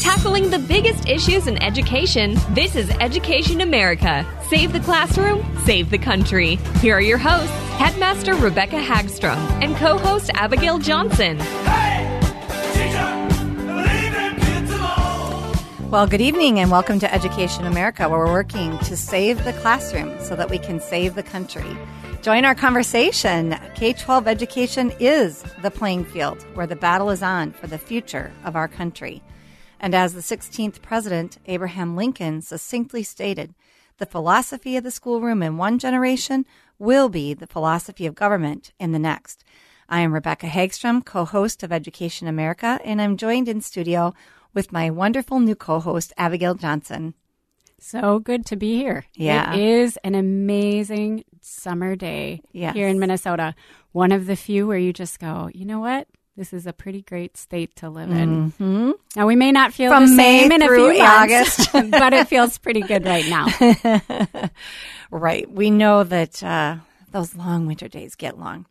Tackling the biggest issues in education, this is Education America. Save the classroom, save the country. Here are your hosts, Headmaster Rebecca Hagstrom and co host Abigail Johnson. Well, good evening and welcome to Education America, where we're working to save the classroom so that we can save the country. Join our conversation. K 12 education is the playing field where the battle is on for the future of our country. And as the 16th President, Abraham Lincoln, succinctly stated, the philosophy of the schoolroom in one generation will be the philosophy of government in the next. I am Rebecca Hagstrom, co host of Education America, and I'm joined in studio with my wonderful new co host, Abigail Johnson. So good to be here. Yeah. It is an amazing summer day Yes. here in Minnesota. One of the few where you just go, you know what? This is a pretty great state to live in. Mhm. Now we may not feel From the May same in a few months, August. but it feels pretty good right now. Right. We know that uh, those long winter days get long.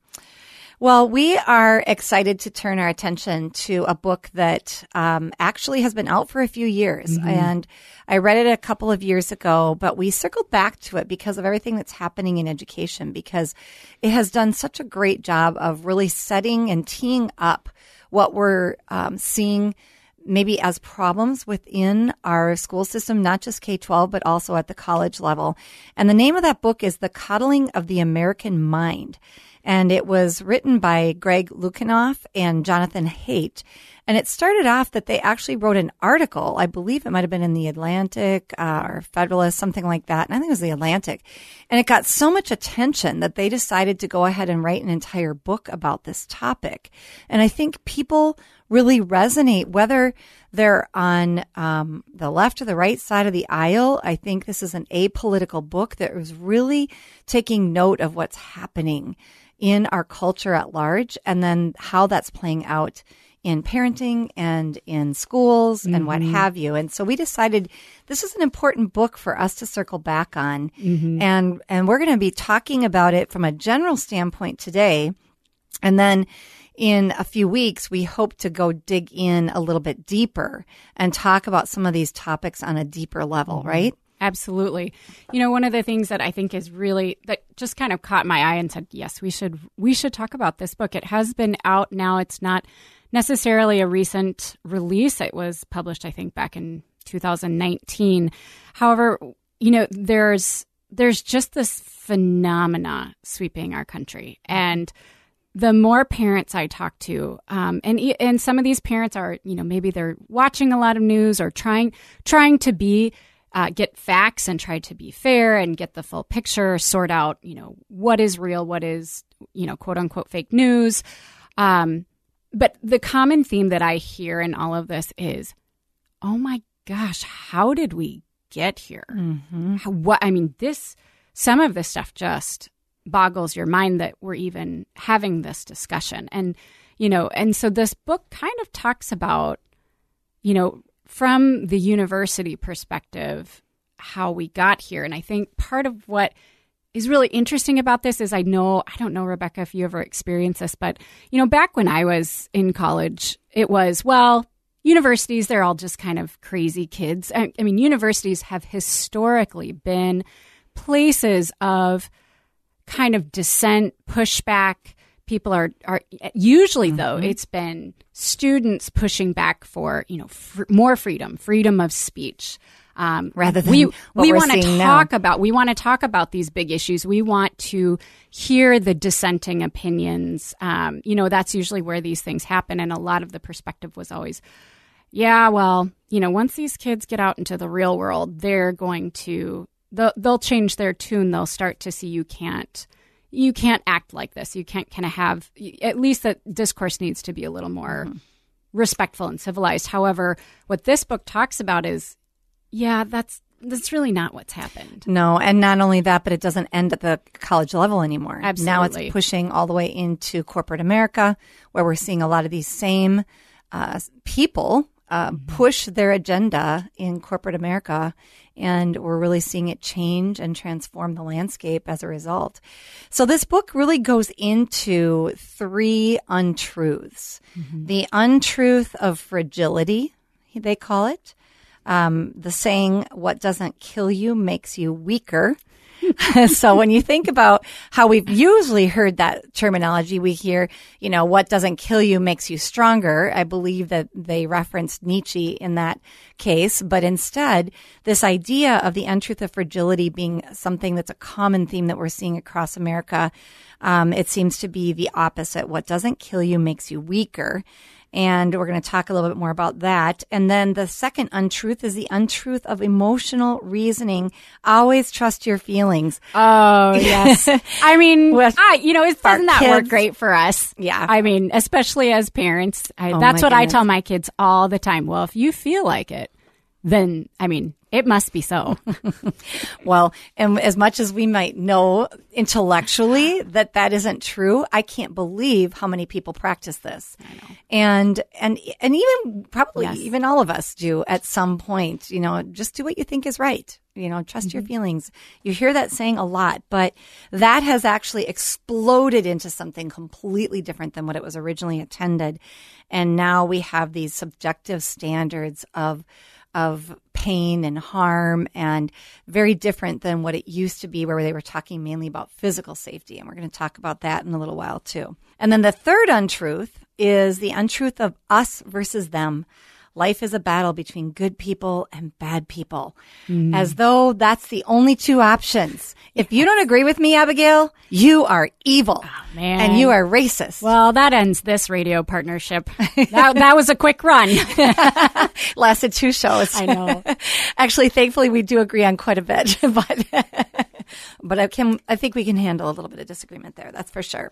Well, we are excited to turn our attention to a book that um, actually has been out for a few years. And I read it a couple of years ago, but we circled back to it because of everything that's happening in education, because it has done such a great job of really setting and teeing up what we're um, seeing maybe as problems within our school system, not just K 12, but also at the college level. And the name of that book is The Coddling of the American Mind. And it was written by Greg Lukianoff and Jonathan Haidt. And it started off that they actually wrote an article. I believe it might have been in the Atlantic uh, or Federalist, something like that. And I think it was the Atlantic. And it got so much attention that they decided to go ahead and write an entire book about this topic. And I think people really resonate, whether they're on um, the left or the right side of the aisle. I think this is an apolitical book that was really taking note of what's happening in our culture at large and then how that's playing out in parenting and in schools and what mm-hmm. have you. And so we decided this is an important book for us to circle back on. Mm-hmm. And and we're going to be talking about it from a general standpoint today. And then in a few weeks, we hope to go dig in a little bit deeper and talk about some of these topics on a deeper level, mm-hmm. right? Absolutely. You know, one of the things that I think is really that just kind of caught my eye and said, "Yes, we should we should talk about this book." It has been out now. It's not necessarily a recent release. It was published I think back in 2019. However, you know, there's there's just this phenomena sweeping our country and the more parents I talk to, um, and and some of these parents are, you know, maybe they're watching a lot of news or trying trying to be uh, get facts and try to be fair and get the full picture, sort out, you know, what is real, what is, you know, quote unquote fake news. Um, but the common theme that I hear in all of this is, oh my gosh, how did we get here? Mm-hmm. How- What I mean, this some of this stuff just boggles your mind that we're even having this discussion, and you know, and so this book kind of talks about, you know, from the university perspective, how we got here, and I think part of what is really interesting about this is I know I don't know Rebecca if you ever experienced this, but you know back when I was in college, it was well universities they're all just kind of crazy kids. I, I mean universities have historically been places of kind of dissent, pushback. People are are usually mm-hmm. though it's been students pushing back for you know fr- more freedom, freedom of speech. Um, Rather than we we want to talk now. about we want to talk about these big issues. We want to hear the dissenting opinions. Um, you know, that's usually where these things happen, and a lot of the perspective was always, yeah, well, you know, once these kids get out into the real world, they're going to they'll, they'll change their tune. They'll start to see you can't you can't act like this. You can't kind of have at least that discourse needs to be a little more respectful and civilized. However, what this book talks about is, yeah, that's that's really not what's happened. No, and not only that, but it doesn't end at the college level anymore. Absolutely. Now it's pushing all the way into corporate America, where we're seeing a lot of these same uh, people uh, push their agenda in corporate America, and we're really seeing it change and transform the landscape as a result. So this book really goes into three untruths: the untruth of fragility, they call it um, the saying, what doesn't kill you makes you weaker. so when you think about how we've usually heard that terminology, we hear, you know, what doesn't kill you makes you stronger. I believe that they referenced Nietzsche in that case, but instead, this idea of the untruth of fragility being something that's a common theme that we're seeing across America, um, it seems to be the opposite. What doesn't kill you makes you weaker. And we're going to talk a little bit more about that. And then the second untruth is the untruth of emotional reasoning. Always trust your feelings. Oh yes, I mean, With I, you know, it doesn't that work great for us? Yeah. I mean, especially as parents, I, Oh, that's what I tell my kids all the time. Well, if you feel like it, then I mean, it must be so. Well, and as much as we might know intellectually that that isn't true, I can't believe how many people practice this. And and and even probably Yes. even all of us do at some point, you know, just do what you think is right. You know, trust your mm-hmm. feelings. You hear that saying a lot, but that has actually exploded into something completely different than what it was originally intended. And now we have these subjective standards of of pain and harm and very different than what it used to be where they were talking mainly about physical safety and we're going to talk about that in a little while too. And then the third untruth is the untruth of us versus them. Life is a battle between good people and bad people. Mm. As though that's the only two options. If you don't agree with me, Abigail, you are evil. Oh, man. And you are racist. well, that ends this radio partnership. that, that was a quick run. lasted two shows. I know. Actually, thankfully, we do agree on quite a bit, but but I can I think we can handle a little bit of disagreement there. That's for sure.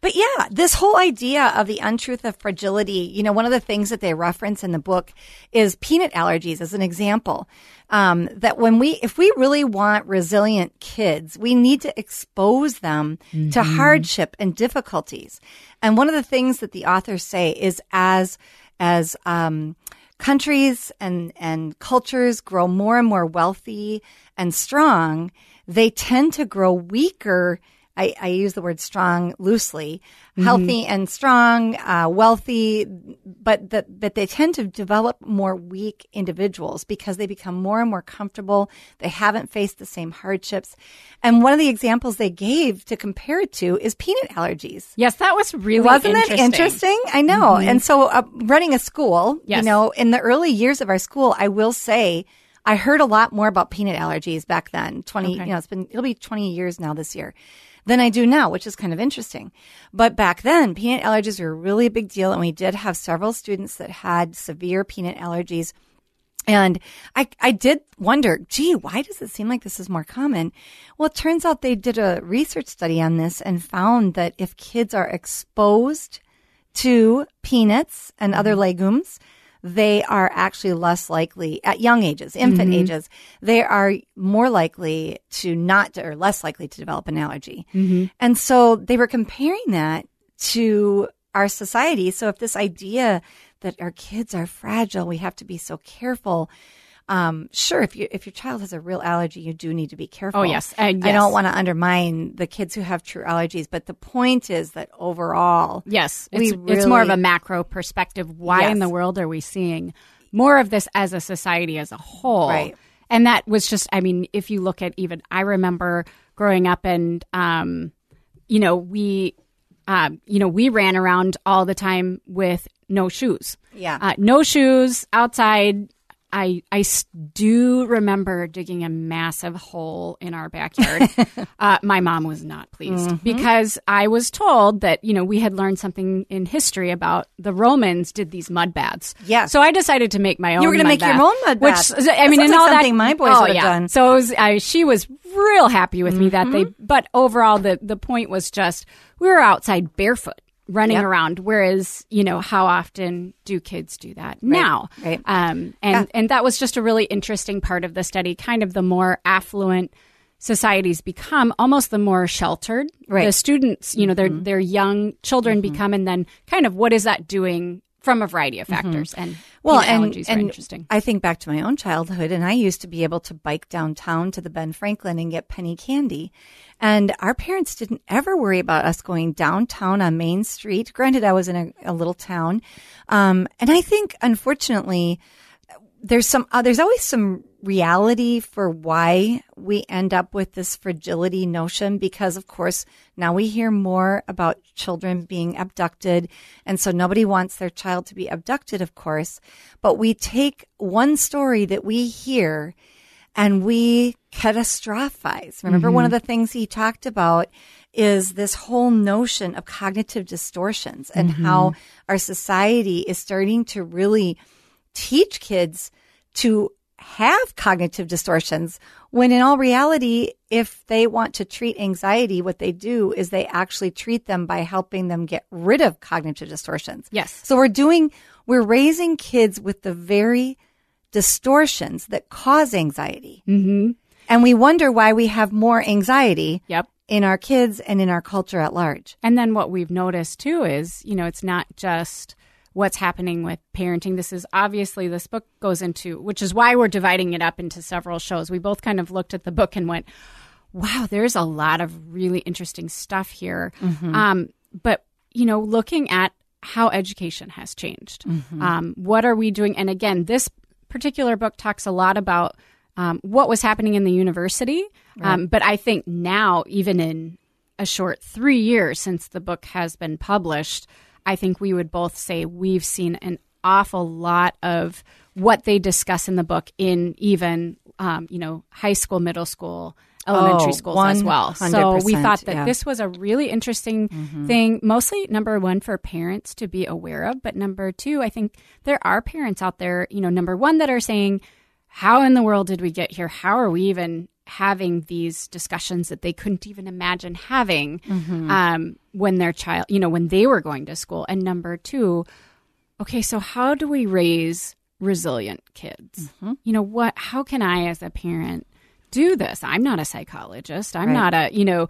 But yeah, this whole idea of the untruth of fragility. You know, one of the things that they reference in the book is peanut allergies as an example. Um, that when we, if we really want resilient kids, we need to expose them to hardship and difficulties. And one of the things that the authors say is as as um, countries and and cultures grow more and more wealthy and strong, they tend to grow weaker. I, I use the word strong loosely, healthy and strong, uh, wealthy, but that but they tend to develop more weak individuals because they become more and more comfortable. They haven't faced the same hardships, and one of the examples they gave to compare it to is peanut allergies. yes, that was really Wasn't interesting. it interesting? I know. And so, uh, running a school, Yes. you know, in the early years of our school, I will say, I heard a lot more about peanut allergies back then. Twenty, you know, it's been it'll be twenty years now this year than I do now, which is kind of interesting. But back then, peanut allergies were really a big deal, and we did have several students that had severe peanut allergies. And I, I did wonder, gee, why does it seem like this is more common? Well, it turns out they did a research study on this and found that if kids are exposed to peanuts and other mm-hmm. legumes, they are actually less likely at young ages, infant mm-hmm. ages, they are more likely to not, or less likely to develop an allergy. Mm-hmm. And so they were comparing that to our society. So if this idea that our kids are fragile, we have to be so careful. Um, sure, if you if your child has a real allergy, you do need to be careful. Oh, yes. Uh, I don't want to undermine the kids who have true allergies, but the point is that overall, Yes, We it's, it's more of a macro perspective. Why in the world are we seeing more of this as a society as a whole? Right. And that was just, I mean, if you look at even, I remember growing up and, um, you know, we, um, you know, we ran around all the time with no shoes. Yeah. Uh, no shoes outside. I I do remember digging a massive hole in our backyard. uh, my mom was not pleased Mm-hmm. because I was told that you know we had learned something in history about the Romans did these mud baths. Yeah. So I decided to make my own. You were gonna mud make your own mud bath. Which I mean, and like all something that. my boys oh, would have yeah. done. So it was, I, she was real happy with me that they. Mm-hmm. But overall, the the point was just we were outside barefoot running Yep. around. Whereas, you know, how often do kids do that now? right. Um, and and that was just a really interesting part of the study. Kind of the more affluent societies become, almost the more sheltered Right. Mm-hmm. the students. You know, their their young children become, and then kind of what is that doing from a variety of factors? And Mm-hmm. Well, the and, are and interesting. I think back to my own childhood, and I used to be able to bike downtown to the Ben Franklin and get penny candy. And our parents didn't ever worry about us going downtown on Main Street. Granted, I was in a, a little town. Um, and I think, unfortunately, there's some uh, there's always some reality for why we end up with this fragility notion because of course now we hear more about children being abducted. And so nobody wants their child to be abducted of course. But we take one story that we hear and we catastrophize. Remember one mm-hmm. of the things he talked about is this whole notion of cognitive distortions and mm-hmm. how our society is starting to really teach kids to have cognitive distortions when in all reality if they want to treat anxiety what they do is they actually treat them by helping them get rid of cognitive distortions Yes. so we're doing we're raising kids with the very distortions that cause anxiety mm-hmm. and we wonder why we have more anxiety Yep. in our kids and in our culture at large And then what we've noticed too is, you know, it's not just what's happening with parenting. This is obviously this book goes into, which is why we're dividing it up into several shows. We both kind of looked at the book and went, wow, there's a lot of really interesting stuff here. Um, but, you know, looking at how education has changed. Um, what are we doing? And again, this particular book talks a lot about um, what was happening in the university. Um, but I think now, even in a short three years since the book has been published, I think we would both say we've seen an awful lot of what they discuss in the book in even, um, you know, high school, middle school, elementary Oh, schools as well. So we thought that yeah. this was a really interesting thing, mostly number one for parents to be aware of, but number two, I think there are parents out there, you know, number one that are saying, how in the world did we get here? How are we even having these discussions that they couldn't even imagine having mm-hmm. um, when their child, you know, when they were going to school? And number two, okay, so how do we raise resilient kids? Mm-hmm. You know, what, how can I as a parent do this? I'm not a psychologist. I'm Right. not a, you know,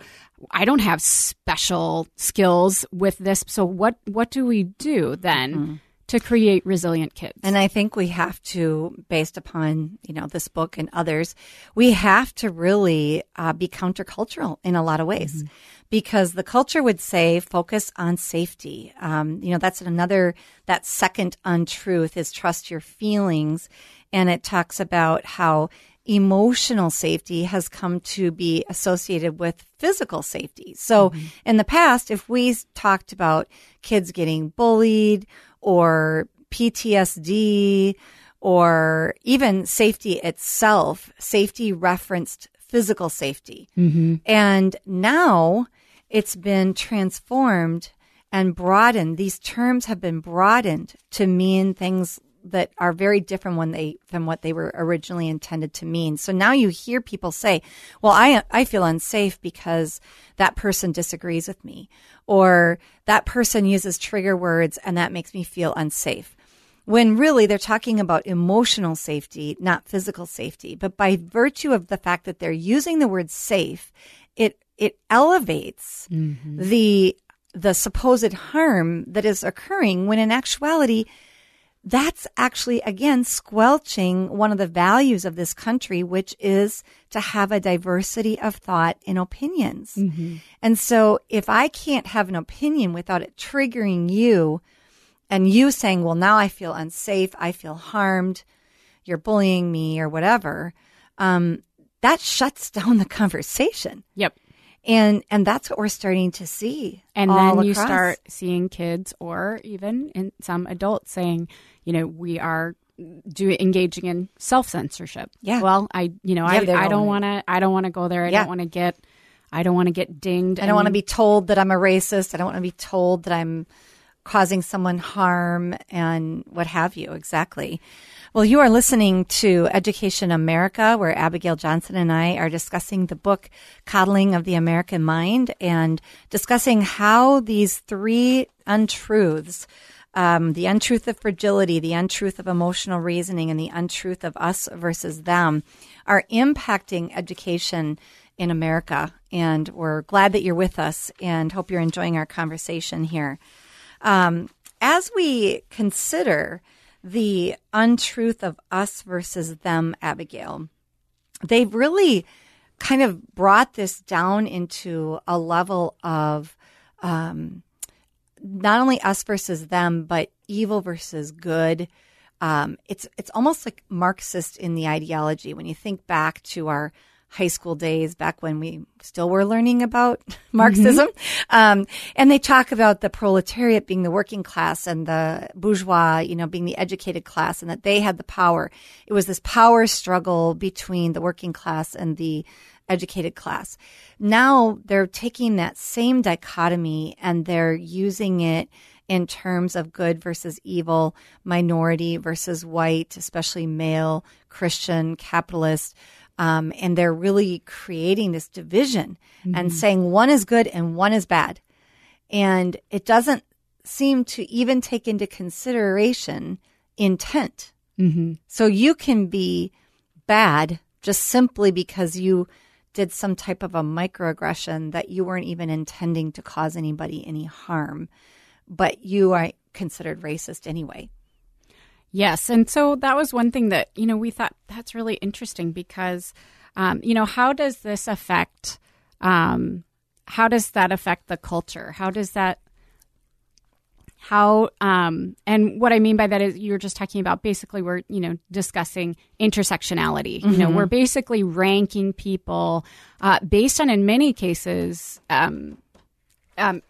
I don't have special skills with this. So what, what do we do then mm-hmm. To create resilient kids? And I think we have to, based upon you know this book and others, we have to really uh, be countercultural in a lot of ways, because the culture would say focus on safety. Um, you know that's another that second untruth is trust your feelings, and it talks about how emotional safety has come to be associated with physical safety. So in the past, if we talked about kids getting bullied or PTSD or even safety itself, safety referenced physical safety. Mm-hmm. And now it's been transformed and broadened. These terms have been broadened to mean things that are very different when they than what they were originally intended to mean. So now you hear people say, "Well, I I feel unsafe because that person disagrees with me or that person uses trigger words and that makes me feel unsafe." When really they're talking about emotional safety, not physical safety. But by virtue of the fact that they're using the word safe, it it elevates mm-hmm. the the supposed harm that is occurring when in actuality that's actually again squelching one of the values of this country which is to have a diversity of thought and opinions. And so if i can't have an opinion without it triggering you and you saying well now i feel unsafe i feel harmed you're bullying me or whatever um, that shuts down the conversation. Yep. And and that's what we're starting to see And then you start seeing kids or even in some adults saying, you know, we are do engaging in self censorship. Yeah. Well, I you know Yeah, I, I don't want to I don't want to go there. I Yeah. don't want to get I don't want to get dinged. I don't want to be told that I'm a racist. I don't want to be told that I'm causing someone harm and what have you. Exactly. Well, you are listening to Education America, where Abigail Johnson and I are discussing the book Coddling of the American Mind and discussing how these three untruths um, the untruth of fragility, the untruth of emotional reasoning, and the untruth of us versus them are impacting education in America. And we're glad that you're with us and hope you're enjoying our conversation here. Um, as we consider the untruth of us versus them, Abigail, they've really kind of brought this down into a level of um, not only us versus them, but evil versus good. Um, it's it's almost like Marxist in the ideology. When you think back to our high school days, back when we still were learning about Marxism, um, and they talk about the proletariat being the working class and the bourgeois, you know, being the educated class, and that they had the power. It was this power struggle between the working class and the educated class. Now they're taking that same dichotomy and they're using it in terms of good versus evil, minority versus white, especially male, Christian, capitalist. Um, and they're really creating this division and saying one is good and one is bad. And it doesn't seem to even take into consideration intent. Mm-hmm. So you can be bad just simply because you did some type of a microaggression that you weren't even intending to cause anybody any harm, but you are considered racist anyway. Yes. And so that was one thing that, you know, we thought that's really interesting because, um, you know, how does this affect, um, how does that affect the culture? How does that, how, um, and what I mean by that is you're just talking about basically we're, you know, discussing intersectionality. You know, we're basically ranking people uh, based on, in many cases, um, um,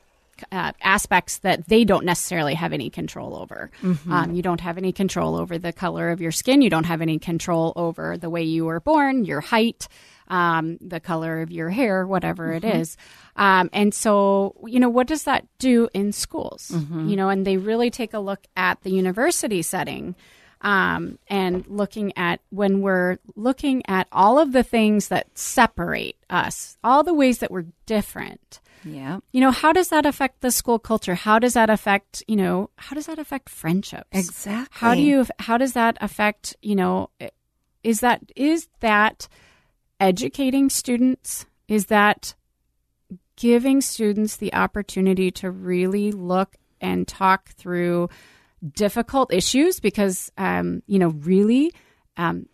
uh, aspects that they don't necessarily have any control over. Um, you don't have any control over the color of your skin. You don't have any control over the way you were born, your height, um, the color of your hair, whatever it is. Um, and so, you know, what does that do in schools? You know, and they really take a look at the university setting. Um, and looking at when we're looking at all of the things that separate us, all the ways that we're different, Yeah. you know how does that affect the school culture how does that affect you know how does that affect friendships Exactly. how do you how does that affect you know is that is that educating students is that giving students the opportunity to really look and talk through difficult issues because um, you know really um,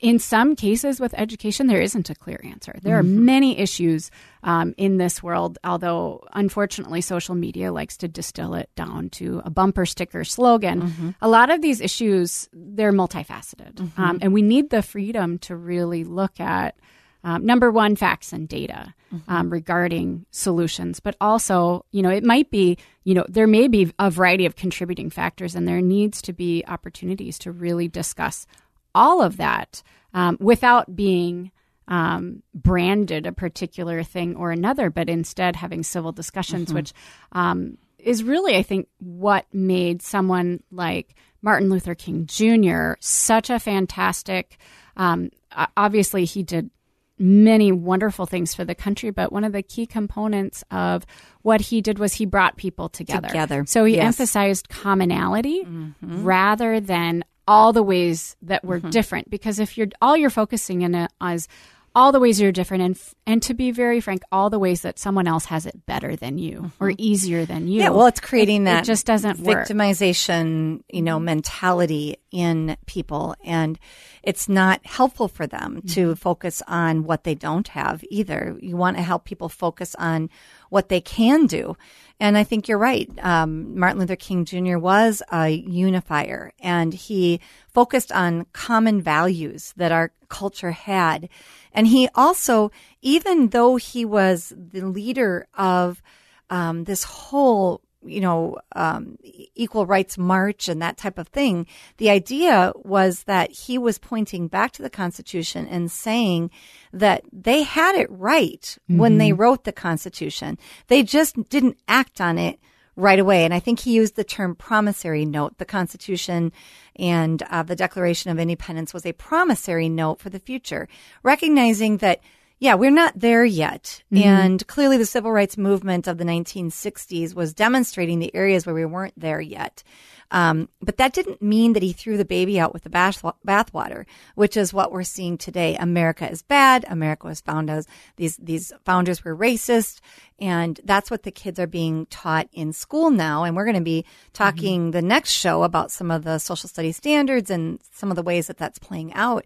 in some cases with education, there isn't a clear answer. There are many issues um, in this world, although unfortunately, social media likes to distill it down to a bumper sticker slogan. A lot of these issues, they're multifaceted, um, and we need the freedom to really look at. Um, number one, facts and data um, regarding solutions, but also, you know, it might be, you know, there may be a variety of contributing factors, and there needs to be opportunities to really discuss all of that um, without being um, branded a particular thing or another, but instead having civil discussions, which um, is really, I think, what made someone like Martin Luther King Jr. such a fantastic. Um, obviously, he did many wonderful things for the country, but one of the key components of what he did was he brought people together. Together, So he yes. emphasized commonality rather than all the ways that we're mm-hmm. different. Because if you're all you're focusing in it is all the ways you're different, and f- and to be very frank, all the ways that someone else has it better than you or easier than you. Yeah, well, it's creating It- that it just doesn't work. victimization, you know, mentality in people, and it's not helpful for them to focus on what they don't have either. You want to help people focus on what they can do, and I think you're right. Um, Martin Luther King Jr. was a unifier, and he focused on common values that our culture had, and he also, even though he was the leader of um, this whole you know, um, equal rights march and that type of thing. The idea was that he was pointing back to the Constitution and saying that they had it right mm-hmm. when they mm-hmm. wrote the Constitution. They just didn't act on it right away. And I think he used the term promissory note. The Constitution and uh, the Declaration of Independence was a promissory note for the future, recognizing that yeah, we're not there yet. Mm-hmm. And clearly the civil rights movement of the 1960s was demonstrating the areas where we weren't there yet. Um, but that didn't mean that he threw the baby out with the bath bathwater, which is what we're seeing today. America is bad. America was found as these these founders were racist, and that's what the kids are being taught in school now. And we're going to be talking mm-hmm. the next show about some of the social studies standards and some of the ways that that's playing out.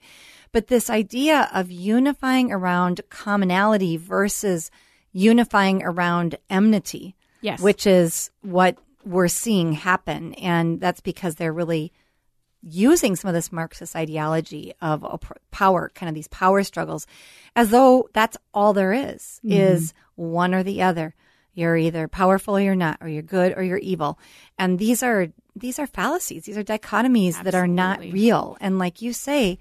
But this idea of unifying around commonality versus unifying around enmity, yes. which is what we're seeing happen. And that's because they're really using some of this Marxist ideology of power, kind of these power struggles, as though that's all there is, mm-hmm. is one or the other. You're either powerful or you're not, or you're good or you're evil. And these are these are fallacies. These are dichotomies Absolutely. that are not real. And like you say,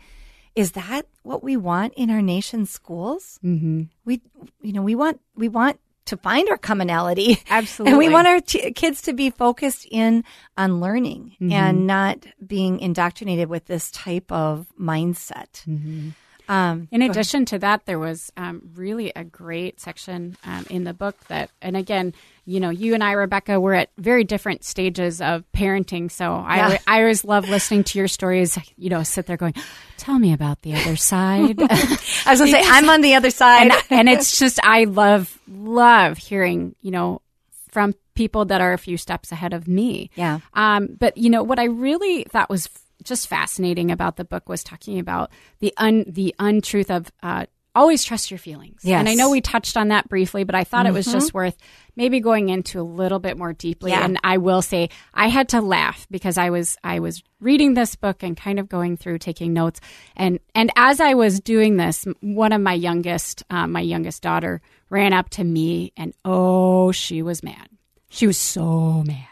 is that what we want in our nation's schools? Mm-hmm. We, you know, we want we want to find our commonality. Absolutely. And we want our t- kids to be focused in on learning mm-hmm. and not being indoctrinated with this type of mindset. Mm-hmm. Um, in addition to that, there was um, really a great section um, in the book that, and again, you know, you and I, Rebecca, we're at very different stages of parenting. So yeah. I, I always love listening to your stories. You know, sit there going, "Tell me about the other side." I was going to say, I'm on the other side, and, and it's just I love love hearing you know from people that are a few steps ahead of me. Yeah. Um, but you know what I really thought was just fascinating about the book was talking about the un the untruth of uh, always trust your feelings. Yes. And I know we touched on that briefly, but I thought mm-hmm. it was just mm-hmm. worth maybe going into a little bit more deeply. Yeah. And I will say I had to laugh because I was I was reading this book and kind of going through taking notes. And and as I was doing this, one of my youngest uh, my youngest daughter ran up to me and oh, she was mad. She was so mad.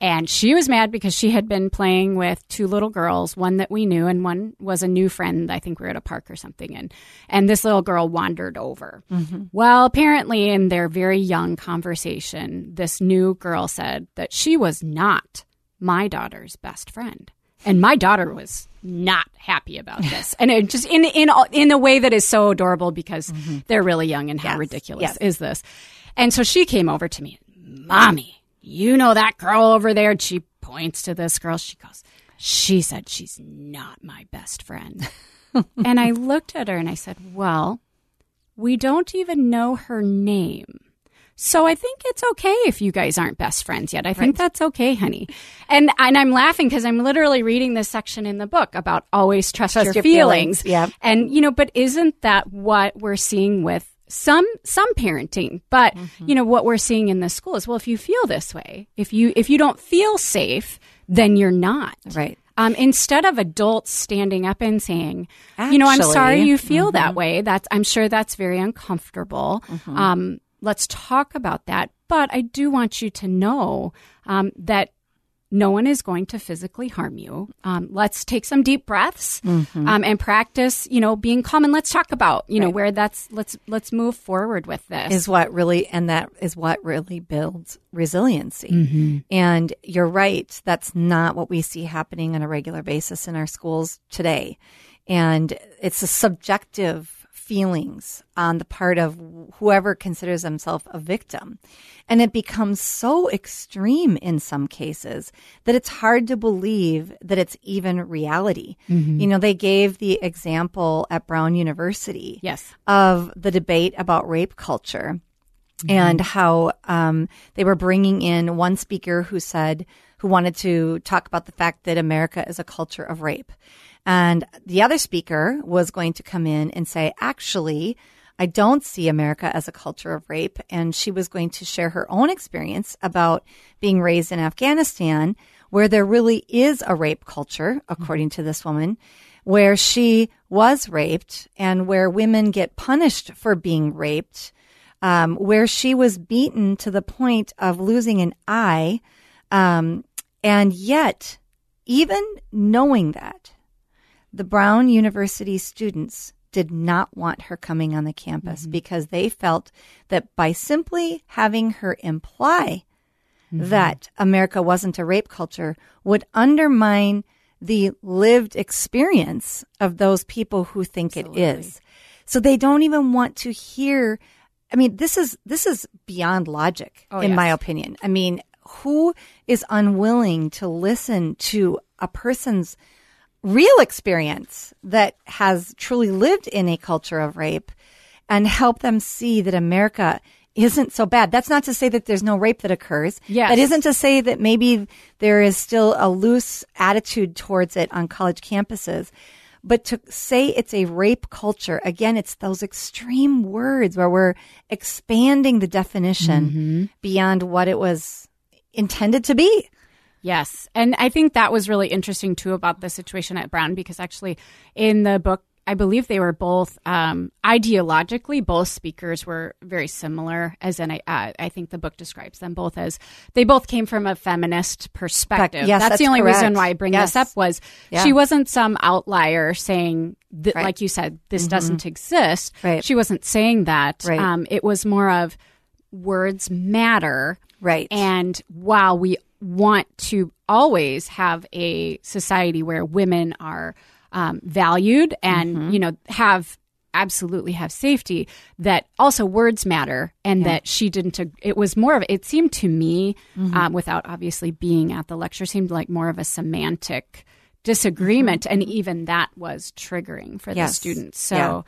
And she was mad because she had been playing with two little girls, one that we knew and one was a new friend. I think we were at a park or something. And, and this little girl wandered over. Mm-hmm. Well, apparently in their very young conversation, this new girl said that she was not my daughter's best friend. And my daughter was not happy about this. and it just in in in a way that is so adorable because mm-hmm. they're really young and how yes. ridiculous yes. is this? And so she came over to me, "Mommy, you know that girl over there? And she points to this girl. She goes, She said she's not my best friend. and I looked at her and I said, Well, we don't even know her name. So I think it's okay if you guys aren't best friends yet. I think that's okay, honey. And and I'm laughing because I'm literally reading this section in the book about always trust, trust your, your, feelings. feelings. Yeah. And you know, but isn't that what we're seeing with some some parenting but mm-hmm. you know what we're seeing in the school is well if you feel this way if you if you don't feel safe then you're not right um, instead of adults standing up and saying Actually, you know i'm sorry you feel mm-hmm. that way that's i'm sure that's very uncomfortable mm-hmm. um, let's talk about that but i do want you to know um, that no one is going to physically harm you. Um, let's take some deep breaths mm-hmm. um, and practice, you know, being calm. And let's talk about, you know, where that's let's let's move forward with this. Is what really, and that is what really builds resiliency. Mm-hmm. And you're right. That's not what we see happening on a regular basis in our schools today. And it's a subjective feelings on the part of whoever considers themselves a victim. And it becomes so extreme in some cases that it's hard to believe that it's even reality. Mm-hmm. You know, they gave the example at Brown University yes. of the debate about rape culture. Mm-hmm. And how um, they were bringing in one speaker who said, who wanted to talk about the fact that America is a culture of rape. And the other speaker was going to come in and say, actually, I don't see America as a culture of rape. And she was going to share her own experience about being raised in Afghanistan, where there really is a rape culture, according to this woman, where she was raped and where women get punished for being raped um, where she was beaten to the point of losing an eye. Um, and yet, even knowing that, the Brown University students did not want her coming on the campus mm-hmm. because they felt that by simply having her imply mm-hmm. that America wasn't a rape culture would undermine the lived experience of those people who think Absolutely. it is. So they don't even want to hear I mean this is this is beyond logic oh, in yes. my opinion. I mean, who is unwilling to listen to a person's real experience that has truly lived in a culture of rape and help them see that America isn't so bad. That's not to say that there's no rape that occurs. Yes. That isn't to say that maybe there is still a loose attitude towards it on college campuses. But to say it's a rape culture, again, it's those extreme words where we're expanding the definition mm-hmm. beyond what it was intended to be. Yes. And I think that was really interesting too about the situation at Brown because actually in the book, I believe they were both um, ideologically, both speakers were very similar. As in, I, uh, I think the book describes them both as they both came from a feminist perspective. Yes, that's, that's the only correct. reason why I bring yes. this up was yeah. she wasn't some outlier saying that, right. like you said, this mm-hmm. doesn't exist. Right. She wasn't saying that. Right. Um, it was more of words matter. Right. And while we want to always have a society where women are um, valued and mm-hmm. you know have absolutely have safety that also words matter and yeah. that she didn't it was more of it seemed to me mm-hmm. um, without obviously being at the lecture seemed like more of a semantic disagreement mm-hmm. and even that was triggering for yes. the students so yeah.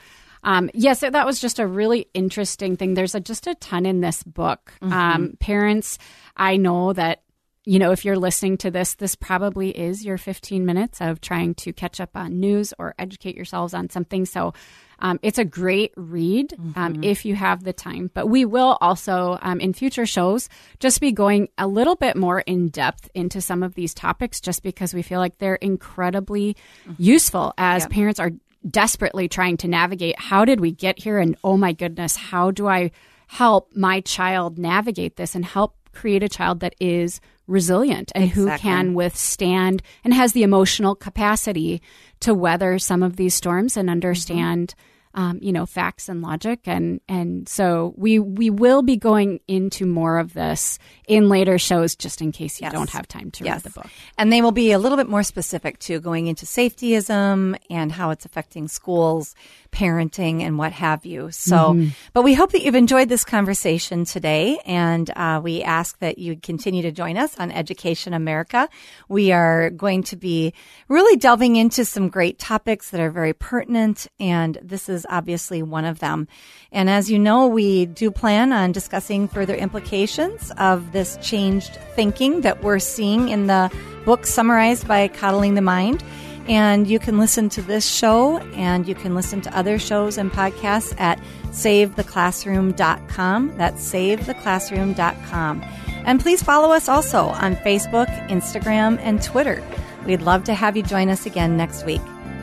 Um, yes, that was just a really interesting thing. There's a, just a ton in this book. Mm-hmm. Um, parents, I know that you know, if you're listening to this, this probably is your 15 minutes of trying to catch up on news or educate yourselves on something. So um, it's a great read um, mm-hmm. if you have the time. But we will also, um, in future shows, just be going a little bit more in depth into some of these topics just because we feel like they're incredibly mm-hmm. useful as yep. parents are desperately trying to navigate how did we get here? And oh my goodness, how do I help my child navigate this and help create a child that is resilient and exactly. who can withstand and has the emotional capacity to weather some of these storms and understand mm-hmm um, you know, facts and logic, and and so we we will be going into more of this in later shows, just in case you yes. don't have time to yes. read the book. And they will be a little bit more specific too, going into safetyism and how it's affecting schools, parenting, and what have you. So, mm-hmm. but we hope that you've enjoyed this conversation today, and uh, we ask that you continue to join us on Education America. We are going to be really delving into some great topics that are very pertinent, and this is obviously one of them. And as you know, we do plan on discussing further implications of this changed thinking that we're seeing in the book summarized by Coddling the Mind. And you can listen to this show and you can listen to other shows and podcasts at savetheclassroom.com. That's savetheclassroom.com. And please follow us also on Facebook, Instagram, and Twitter. We'd love to have you join us again next week.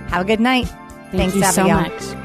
Have a good night. Thank Thanks, you Abigail. so much.